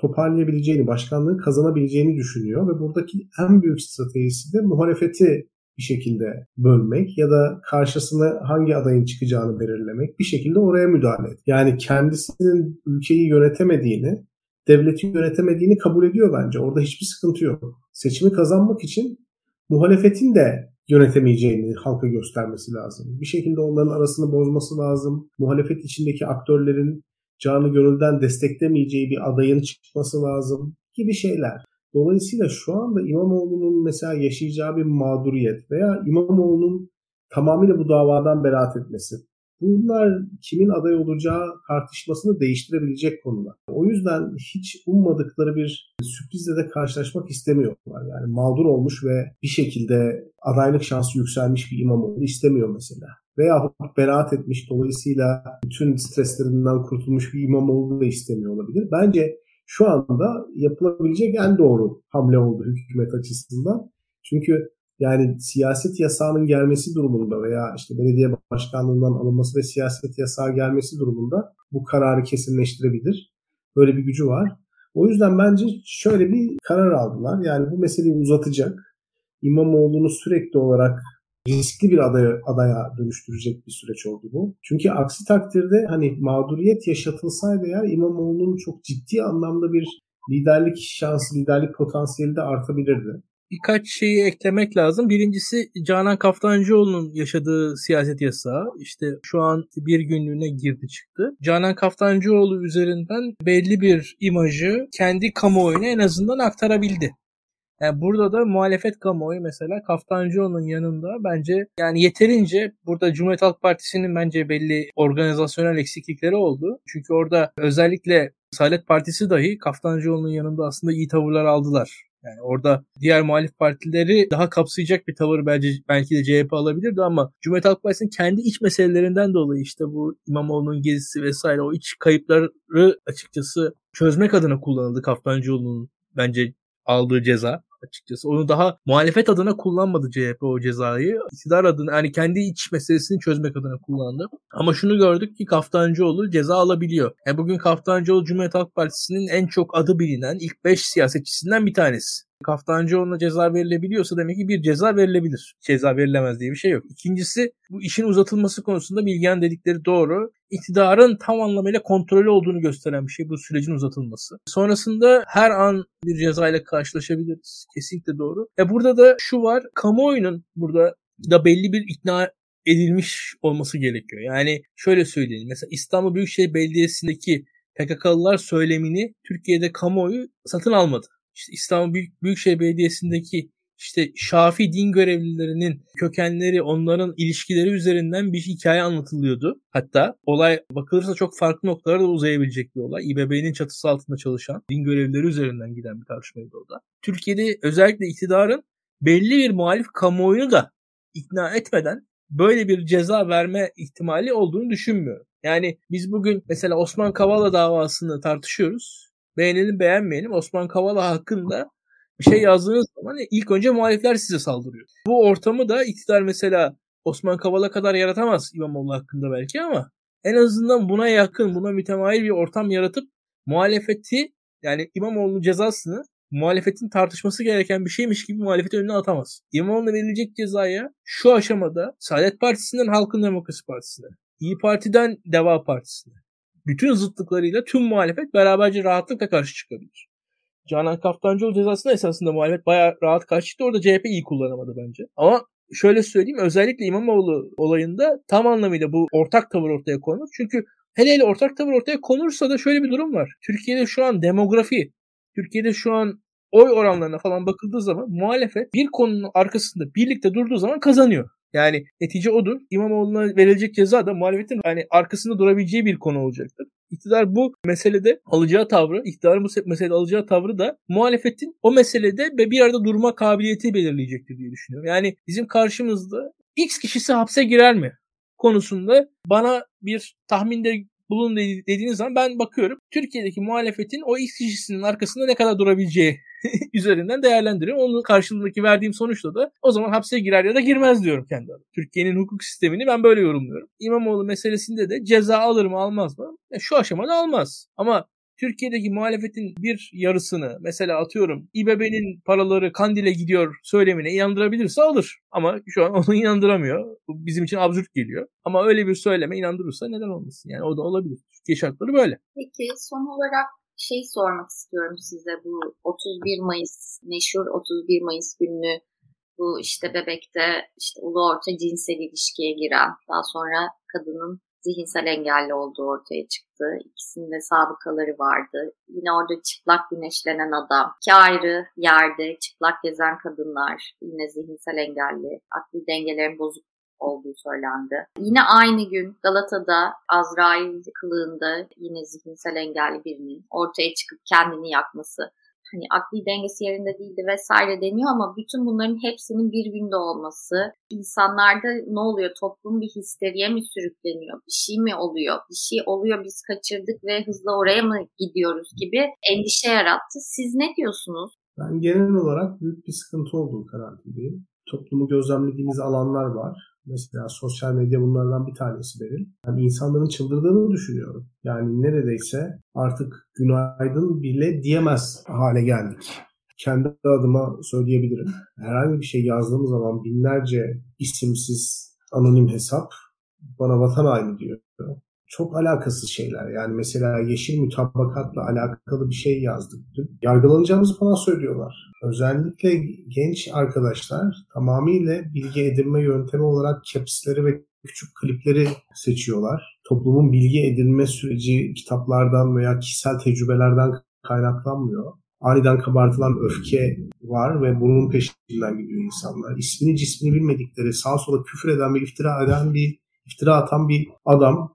toparlayabileceğini, başkanlığı kazanabileceğini düşünüyor ve buradaki en büyük stratejisi de muhalefeti bir şekilde bölmek ya da karşısına hangi adayın çıkacağını belirlemek, bir şekilde oraya müdahale et. Yani kendisinin ülkeyi yönetemediğini, devleti yönetemediğini kabul ediyor bence. Orada hiçbir sıkıntı yok. Seçimi kazanmak için muhalefetin de yönetemeyeceğini halka göstermesi lazım. Bir şekilde onların arasını bozması lazım. Muhalefet içindeki aktörlerin canı gönülden desteklemeyeceği bir adayın çıkması lazım gibi şeyler. Dolayısıyla şu anda İmamoğlu'nun mesela yaşayacağı bir mağduriyet veya İmamoğlu'nun tamamıyla bu davadan beraat etmesi. Bunlar kimin aday olacağı tartışmasını değiştirebilecek konular. O yüzden hiç ummadıkları bir sürprizle de karşılaşmak istemiyorlar. Yani mağdur olmuş ve bir şekilde adaylık şansı yükselmiş bir İmamoğlu istemiyor mesela. Veya beraat etmiş dolayısıyla bütün streslerinden kurtulmuş bir İmamoğlu da istemiyor olabilir. Bence şu anda yapılabilecek en doğru hamle oldu hükümet açısından. Çünkü yani siyaset yasağının gelmesi durumunda veya işte belediye başkanlığından alınması ve siyaset yasağı gelmesi durumunda bu kararı kesinleştirebilir. Böyle bir gücü var. O yüzden bence şöyle bir karar aldılar. Yani bu meseleyi uzatacak. İmamoğlu'nu sürekli olarak riskli bir adaya, adaya dönüştürecek bir süreç oldu bu. Çünkü aksi takdirde hani mağduriyet yaşatılsaydı eğer İmamoğlu'nun çok ciddi anlamda bir liderlik şansı, liderlik potansiyeli de artabilirdi birkaç şeyi eklemek lazım. Birincisi Canan Kaftancıoğlu'nun yaşadığı siyaset yasağı. İşte şu an bir günlüğüne girdi çıktı. Canan Kaftancıoğlu üzerinden belli bir imajı kendi kamuoyuna en azından aktarabildi. Yani burada da muhalefet kamuoyu mesela Kaftancıoğlu'nun yanında bence yani yeterince burada Cumhuriyet Halk Partisi'nin bence belli organizasyonel eksiklikleri oldu. Çünkü orada özellikle Saadet Partisi dahi Kaftancıoğlu'nun yanında aslında iyi tavırlar aldılar. Yani orada diğer muhalif partileri daha kapsayacak bir tavır bence belki de CHP alabilirdi ama Cumhuriyet Halk Partisi'nin kendi iç meselelerinden dolayı işte bu İmamoğlu'nun gezisi vesaire o iç kayıpları açıkçası çözmek adına kullanıldı Kaftancıoğlu'nun bence aldığı ceza açıkçası. Onu daha muhalefet adına kullanmadı CHP o cezayı. İktidar adına yani kendi iç meselesini çözmek adına kullandı. Ama şunu gördük ki Kaftancıoğlu ceza alabiliyor. Yani bugün Kaftancıoğlu Cumhuriyet Halk Partisi'nin en çok adı bilinen ilk 5 siyasetçisinden bir tanesi. Kaftancıoğlu'na ceza verilebiliyorsa demek ki bir ceza verilebilir. Ceza verilemez diye bir şey yok. İkincisi bu işin uzatılması konusunda Bilgehan dedikleri doğru. İktidarın tam anlamıyla kontrolü olduğunu gösteren bir şey bu sürecin uzatılması. Sonrasında her an bir ceza ile karşılaşabiliriz. Kesinlikle doğru. E burada da şu var. Kamuoyunun burada da belli bir ikna edilmiş olması gerekiyor. Yani şöyle söyleyelim. Mesela İstanbul Büyükşehir Belediyesi'ndeki PKK'lılar söylemini Türkiye'de kamuoyu satın almadı işte İstanbul Büyük, Büyükşehir Belediyesi'ndeki işte Şafi din görevlilerinin kökenleri, onların ilişkileri üzerinden bir hikaye anlatılıyordu. Hatta olay bakılırsa çok farklı noktalara da uzayabilecek bir olay. İBB'nin çatısı altında çalışan din görevlileri üzerinden giden bir tartışmaydı orada. Türkiye'de özellikle iktidarın belli bir muhalif kamuoyunu da ikna etmeden böyle bir ceza verme ihtimali olduğunu düşünmüyorum. Yani biz bugün mesela Osman Kavala davasını tartışıyoruz. Beğenelim beğenmeyelim Osman Kavala hakkında bir şey yazdığınız zaman ilk önce muhalifler size saldırıyor. Bu ortamı da iktidar mesela Osman Kavala kadar yaratamaz İmamoğlu hakkında belki ama en azından buna yakın, buna mütemayil bir ortam yaratıp muhalefeti yani İmamoğlu'nun cezasını muhalefetin tartışması gereken bir şeymiş gibi muhalefeti önüne atamaz. İmamoğlu'na verilecek cezaya şu aşamada Saadet Partisi'nden Halkın Demokrasi Partisi'ne, İyi Parti'den Deva Partisi'ne, bütün zıtlıklarıyla tüm muhalefet beraberce rahatlıkla karşı çıkabilir. Canan Kaftancıoğlu cezasında esasında muhalefet bayağı rahat karşı çıktı. Orada CHP iyi kullanamadı bence. Ama şöyle söyleyeyim özellikle İmamoğlu olayında tam anlamıyla bu ortak tavır ortaya konur. Çünkü hele hele ortak tavır ortaya konursa da şöyle bir durum var. Türkiye'de şu an demografi, Türkiye'de şu an oy oranlarına falan bakıldığı zaman muhalefet bir konunun arkasında birlikte durduğu zaman kazanıyor. Yani netice odur. İmamoğlu'na verilecek ceza da muhalefetin hani arkasında durabileceği bir konu olacaktır. İktidar bu meselede alacağı tavrı, iktidarın bu meselede alacağı tavrı da muhalefetin o meselede ve bir arada durma kabiliyeti belirleyecektir diye düşünüyorum. Yani bizim karşımızda X kişisi hapse girer mi konusunda bana bir tahminde bulun dediğiniz zaman ben bakıyorum Türkiye'deki muhalefetin o X kişisinin arkasında ne kadar durabileceği üzerinden değerlendiriyorum. Onun karşılığındaki verdiğim sonuçta da o zaman hapse girer ya da girmez diyorum kendi adıma. Türkiye'nin hukuk sistemini ben böyle yorumluyorum. İmamoğlu meselesinde de ceza alır mı almaz mı? Ya şu aşamada almaz. Ama Türkiye'deki muhalefetin bir yarısını mesela atıyorum İBB'nin paraları Kandil'e gidiyor söylemine inandırabilirse alır. Ama şu an onu inandıramıyor. Bu bizim için absürt geliyor. Ama öyle bir söyleme inandırırsa neden olmasın? Yani o da olabilir. Türkiye şartları böyle. Peki son olarak şey sormak istiyorum size bu 31 Mayıs meşhur 31 Mayıs gününü bu işte bebekte işte ulu orta cinsel ilişkiye giren daha sonra kadının zihinsel engelli olduğu ortaya çıktı. İkisinin de sabıkaları vardı. Yine orada çıplak güneşlenen adam. İki ayrı yerde çıplak gezen kadınlar. Yine zihinsel engelli. Akli dengelerin bozuk olduğu söylendi. Yine aynı gün Galata'da Azrail kılığında yine zihinsel engelli birinin ortaya çıkıp kendini yakması hani akli dengesi yerinde değildi vesaire deniyor ama bütün bunların hepsinin bir günde olması insanlarda ne oluyor toplum bir histeriye mi sürükleniyor bir şey mi oluyor bir şey oluyor biz kaçırdık ve hızla oraya mı gidiyoruz gibi endişe yarattı. Siz ne diyorsunuz? Ben genel olarak büyük bir sıkıntı olduğu kanaatindeyim. Toplumu gözlemlediğimiz alanlar var. Mesela sosyal medya bunlardan bir tanesi benim. Yani insanların çıldırdığını düşünüyorum. Yani neredeyse artık günaydın bile diyemez hale geldik. Kendi adıma söyleyebilirim. Herhangi bir şey yazdığım zaman binlerce isimsiz anonim hesap bana vatan haini diyor. Çok alakasız şeyler. Yani mesela yeşil mutabakatla alakalı bir şey yazdık. Yargılanacağımızı falan söylüyorlar. Özellikle genç arkadaşlar tamamıyla bilgi edinme yöntemi olarak capsleri ve küçük klipleri seçiyorlar. Toplumun bilgi edinme süreci kitaplardan veya kişisel tecrübelerden kaynaklanmıyor. Aniden kabartılan öfke var ve bunun peşinden gidiyor insanlar. İsmini cismini bilmedikleri, sağ sola küfür eden ve iftira eden bir iftira atan bir adam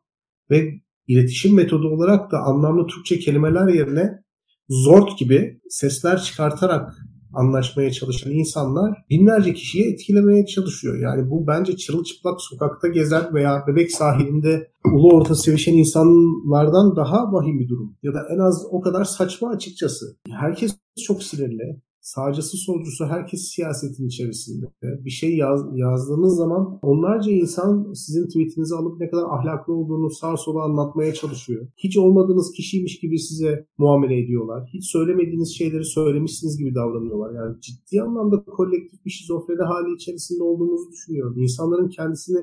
ve iletişim metodu olarak da anlamlı Türkçe kelimeler yerine zort gibi sesler çıkartarak anlaşmaya çalışan insanlar binlerce kişiyi etkilemeye çalışıyor. Yani bu bence çırılçıplak sokakta gezen veya bebek sahilinde ulu orta sevişen insanlardan daha vahim bir durum. Ya da en az o kadar saçma açıkçası. Herkes çok sinirli sağcısı solcusu herkes siyasetin içerisinde. Bir şey yaz, yazdığınız zaman onlarca insan sizin tweetinizi alıp ne kadar ahlaklı olduğunu sağ sola anlatmaya çalışıyor. Hiç olmadığınız kişiymiş gibi size muamele ediyorlar. Hiç söylemediğiniz şeyleri söylemişsiniz gibi davranıyorlar. Yani ciddi anlamda kolektif bir şizofreni hali içerisinde olduğumuzu düşünüyorum. İnsanların kendisini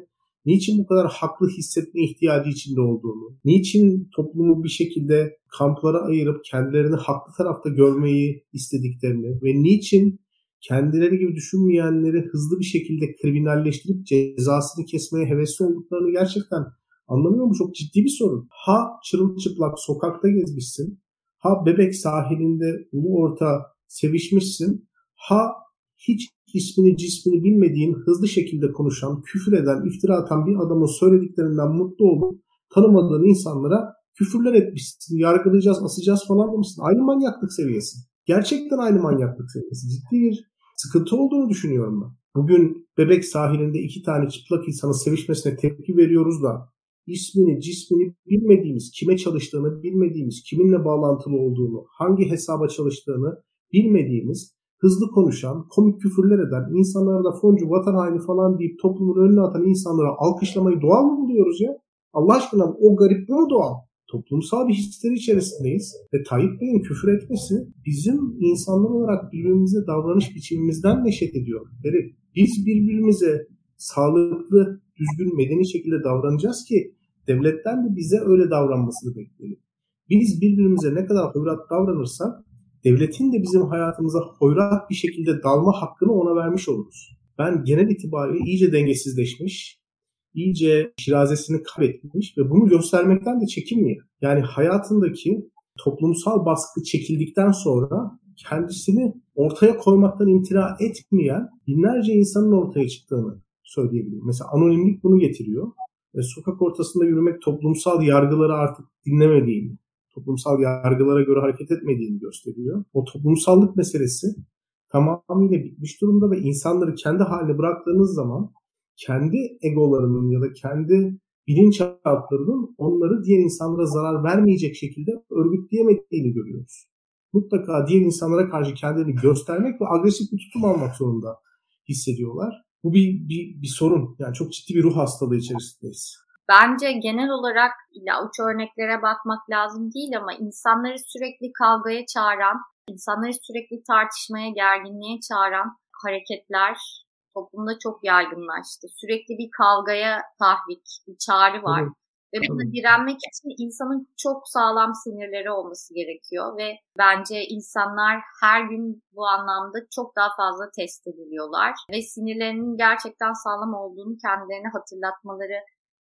niçin bu kadar haklı hissetme ihtiyacı içinde olduğunu, niçin toplumu bir şekilde kamplara ayırıp kendilerini haklı tarafta görmeyi istediklerini ve niçin kendileri gibi düşünmeyenleri hızlı bir şekilde kriminalleştirip cezasını kesmeye hevesli olduklarını gerçekten anlamıyor mu? Çok ciddi bir sorun. Ha çırılçıplak sokakta gezmişsin, ha bebek sahilinde ulu orta sevişmişsin, ha hiç ismini cismini bilmediğin, hızlı şekilde konuşan, küfür eden, iftira atan bir adamın söylediklerinden mutlu olup tanımadığın insanlara küfürler etmişsin, yargılayacağız, asacağız falan demişsin. Aynı manyaklık seviyesi. Gerçekten aynı manyaklık seviyesi. Ciddi bir sıkıntı olduğunu düşünüyorum ben. Bugün bebek sahilinde iki tane çıplak insanın sevişmesine tepki veriyoruz da ismini, cismini bilmediğimiz, kime çalıştığını bilmediğimiz, kiminle bağlantılı olduğunu, hangi hesaba çalıştığını bilmediğimiz hızlı konuşan, komik küfürler eden, insanlara da foncu, vatan haini falan deyip toplumun önüne atan insanlara alkışlamayı doğal mı buluyoruz ya? Allah aşkına o garip bu mu doğal? Toplumsal bir histeri içerisindeyiz ve Tayyip Bey'in küfür etmesi bizim insanlar olarak birbirimize davranış biçimimizden neşet ediyor. Yani biz birbirimize sağlıklı, düzgün, medeni şekilde davranacağız ki devletten de bize öyle davranmasını bekleyelim. Biz birbirimize ne kadar hıvrat davranırsak devletin de bizim hayatımıza hoyrat bir şekilde dalma hakkını ona vermiş oluruz. Ben genel itibariyle iyice dengesizleşmiş, iyice şirazesini kaybetmiş ve bunu göstermekten de çekinmiyor. Yani hayatındaki toplumsal baskı çekildikten sonra kendisini ortaya koymaktan imtina etmeyen binlerce insanın ortaya çıktığını söyleyebilirim. Mesela anonimlik bunu getiriyor. e, sokak ortasında yürümek toplumsal yargıları artık dinlemediğini, toplumsal yargılara göre hareket etmediğini gösteriyor. O toplumsallık meselesi tamamıyla bitmiş durumda ve insanları kendi haline bıraktığınız zaman kendi egolarının ya da kendi bilinçaltlarının onları diğer insanlara zarar vermeyecek şekilde örgütleyemediğini görüyoruz. Mutlaka diğer insanlara karşı kendilerini göstermek ve agresif bir tutum almak zorunda hissediyorlar. Bu bir, bir, bir sorun. Yani çok ciddi bir ruh hastalığı içerisindeyiz. Bence genel olarak illa uç örneklere bakmak lazım değil ama insanları sürekli kavgaya çağıran, insanları sürekli tartışmaya, gerginliğe çağıran hareketler toplumda çok yaygınlaştı. Sürekli bir kavgaya tahrik, bir çağrı var. Evet. Ve buna direnmek için insanın çok sağlam sinirleri olması gerekiyor ve bence insanlar her gün bu anlamda çok daha fazla test ediliyorlar ve sinirlerinin gerçekten sağlam olduğunu kendilerine hatırlatmaları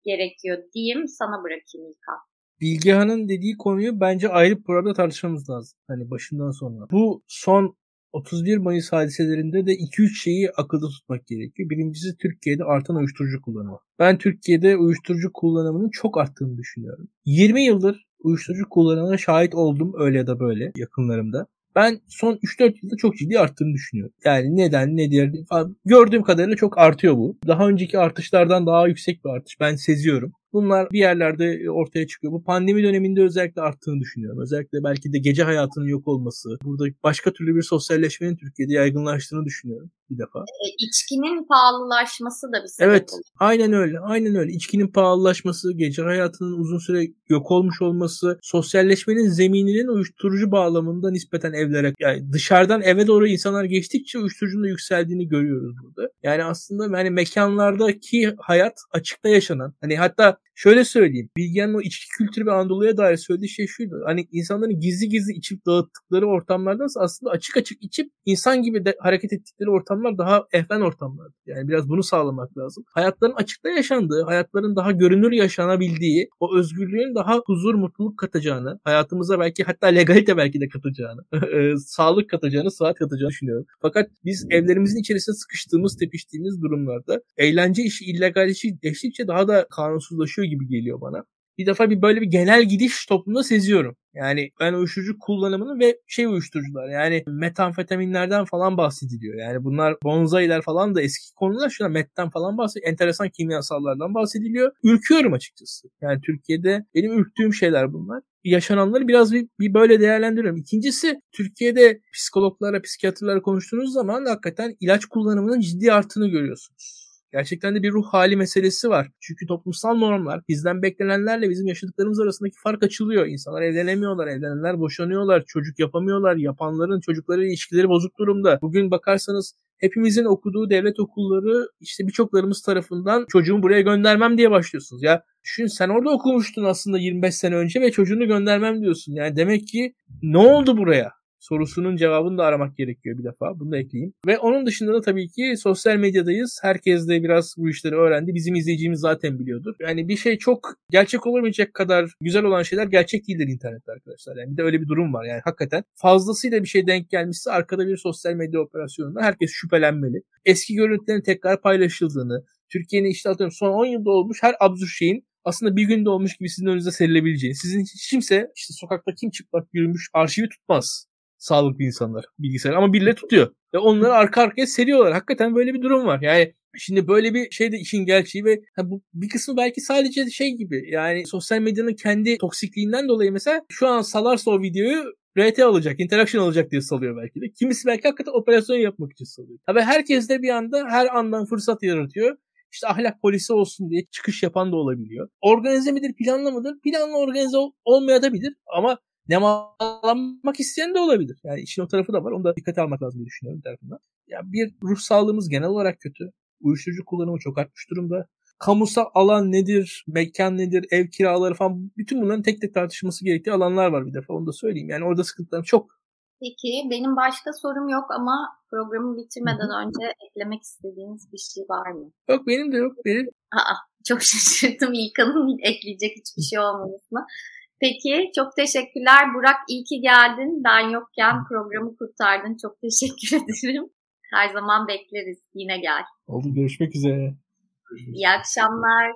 gerekiyor diyeyim. Sana bırakayım İlkan. Bilgehan'ın dediği konuyu bence ayrı bir programda tartışmamız lazım. Hani başından sonra. Bu son 31 Mayıs hadiselerinde de 2-3 şeyi akılda tutmak gerekiyor. Birincisi Türkiye'de artan uyuşturucu kullanımı. Ben Türkiye'de uyuşturucu kullanımının çok arttığını düşünüyorum. 20 yıldır uyuşturucu kullanımına şahit oldum öyle ya da böyle yakınlarımda. Ben son 3-4 yılda çok ciddi arttığını düşünüyorum. Yani neden, nedir falan. Gördüğüm kadarıyla çok artıyor bu. Daha önceki artışlardan daha yüksek bir artış ben seziyorum. Bunlar bir yerlerde ortaya çıkıyor. Bu pandemi döneminde özellikle arttığını düşünüyorum. Özellikle belki de gece hayatının yok olması, burada başka türlü bir sosyalleşmenin Türkiye'de yaygınlaştığını düşünüyorum bir defa. E, içkinin pahalılaşması da bir sebep Evet, oluyor. aynen öyle. Aynen öyle. İçkinin pahalılaşması, gece hayatının uzun süre yok olmuş olması, sosyalleşmenin zemininin uyuşturucu bağlamında nispeten evlere yani dışarıdan eve doğru insanlar geçtikçe uyuşturucunun yükseldiğini görüyoruz burada. Yani aslında yani mekanlardaki hayat açıkta yaşanan hani hatta Şöyle söyleyeyim. Bilgehan'ın o içki kültürü ve Anadolu'ya dair söylediği şey şuydu. Hani insanların gizli gizli içip dağıttıkları ortamlardan aslında açık açık içip insan gibi de hareket ettikleri ortamlar daha ehven ortamlar. Yani biraz bunu sağlamak lazım. Hayatların açıkta yaşandığı, hayatların daha görünür yaşanabildiği, o özgürlüğün daha huzur, mutluluk katacağını, hayatımıza belki hatta legalite belki de katacağını, e, sağlık katacağını, sıhhat katacağını düşünüyorum. Fakat biz evlerimizin içerisinde sıkıştığımız, tepiştiğimiz durumlarda eğlence işi, illegal işi geçtikçe daha da kanunsuzlaşıyor gibi geliyor bana. Bir defa bir böyle bir genel gidiş toplumda seziyorum. Yani ben uyuşturucu kullanımını ve şey uyuşturucular yani metamfetaminlerden falan bahsediliyor. Yani bunlar bonzailer falan da eski konular. Şuna metten falan bahsediyor. Enteresan kimyasallardan bahsediliyor. Ürküyorum açıkçası. Yani Türkiye'de benim ürktüğüm şeyler bunlar yaşananları biraz bir, bir böyle değerlendiriyorum. İkincisi Türkiye'de psikologlara, psikiyatrlara konuştuğunuz zaman hakikaten ilaç kullanımının ciddi arttığını görüyorsunuz. Gerçekten de bir ruh hali meselesi var. Çünkü toplumsal normlar bizden beklenenlerle bizim yaşadıklarımız arasındaki fark açılıyor. İnsanlar evlenemiyorlar, evlenenler boşanıyorlar, çocuk yapamıyorlar, yapanların çocukları ilişkileri bozuk durumda. Bugün bakarsanız hepimizin okuduğu devlet okulları işte birçoklarımız tarafından çocuğumu buraya göndermem diye başlıyorsunuz. Ya düşün sen orada okumuştun aslında 25 sene önce ve çocuğunu göndermem diyorsun. Yani demek ki ne oldu buraya? Sorusunun cevabını da aramak gerekiyor bir defa. Bunu da ekleyeyim. Ve onun dışında da tabii ki sosyal medyadayız. Herkes de biraz bu işleri öğrendi. Bizim izleyicimiz zaten biliyordur. Yani bir şey çok gerçek olamayacak kadar güzel olan şeyler gerçek değildir internette arkadaşlar. Yani bir de öyle bir durum var. Yani hakikaten fazlasıyla bir şey denk gelmişse arkada bir sosyal medya operasyonunda herkes şüphelenmeli. Eski görüntülerin tekrar paylaşıldığını, Türkiye'nin işte atıyorum son 10 yılda olmuş her absürt şeyin aslında bir günde olmuş gibi sizin önünüze serilebileceği. Sizin hiç kimse işte sokakta kim çıplak yürümüş arşivi tutmaz sağlıklı insanlar bilgisayar ama birileri tutuyor. Ve onları arka arkaya seriyorlar. Hakikaten böyle bir durum var. Yani Şimdi böyle bir şey de işin gerçeği ve ha, bu bir kısmı belki sadece şey gibi yani sosyal medyanın kendi toksikliğinden dolayı mesela şu an salarsa o videoyu RT alacak, interaction alacak diye salıyor belki de. Kimisi belki hakikaten operasyon yapmak için salıyor. Tabi herkes de bir anda her andan fırsat yaratıyor. İşte ahlak polisi olsun diye çıkış yapan da olabiliyor. Organize midir, planlı mıdır? Planlı organize olmayabilir ama nemalanmak isteyen de olabilir. Yani işin o tarafı da var. Onu da dikkate almak lazım diye düşünüyorum bir tarafından. Ya bir ruh sağlığımız genel olarak kötü. Uyuşturucu kullanımı çok artmış durumda. Kamusal alan nedir, mekan nedir, ev kiraları falan bütün bunların tek tek tartışması gerektiği alanlar var bir defa onu da söyleyeyim. Yani orada sıkıntılarım çok. Peki benim başka sorum yok ama programı bitirmeden Hı-hı. önce eklemek istediğiniz bir şey var mı? Yok benim de yok. Benim. Aa, çok şaşırdım İlkan'ın ekleyecek hiçbir şey olmamasına. Peki çok teşekkürler. Burak iyi ki geldin. Ben yokken programı kurtardın. Çok teşekkür ederim. Her zaman bekleriz. Yine gel. Oldu görüşmek üzere. İyi akşamlar.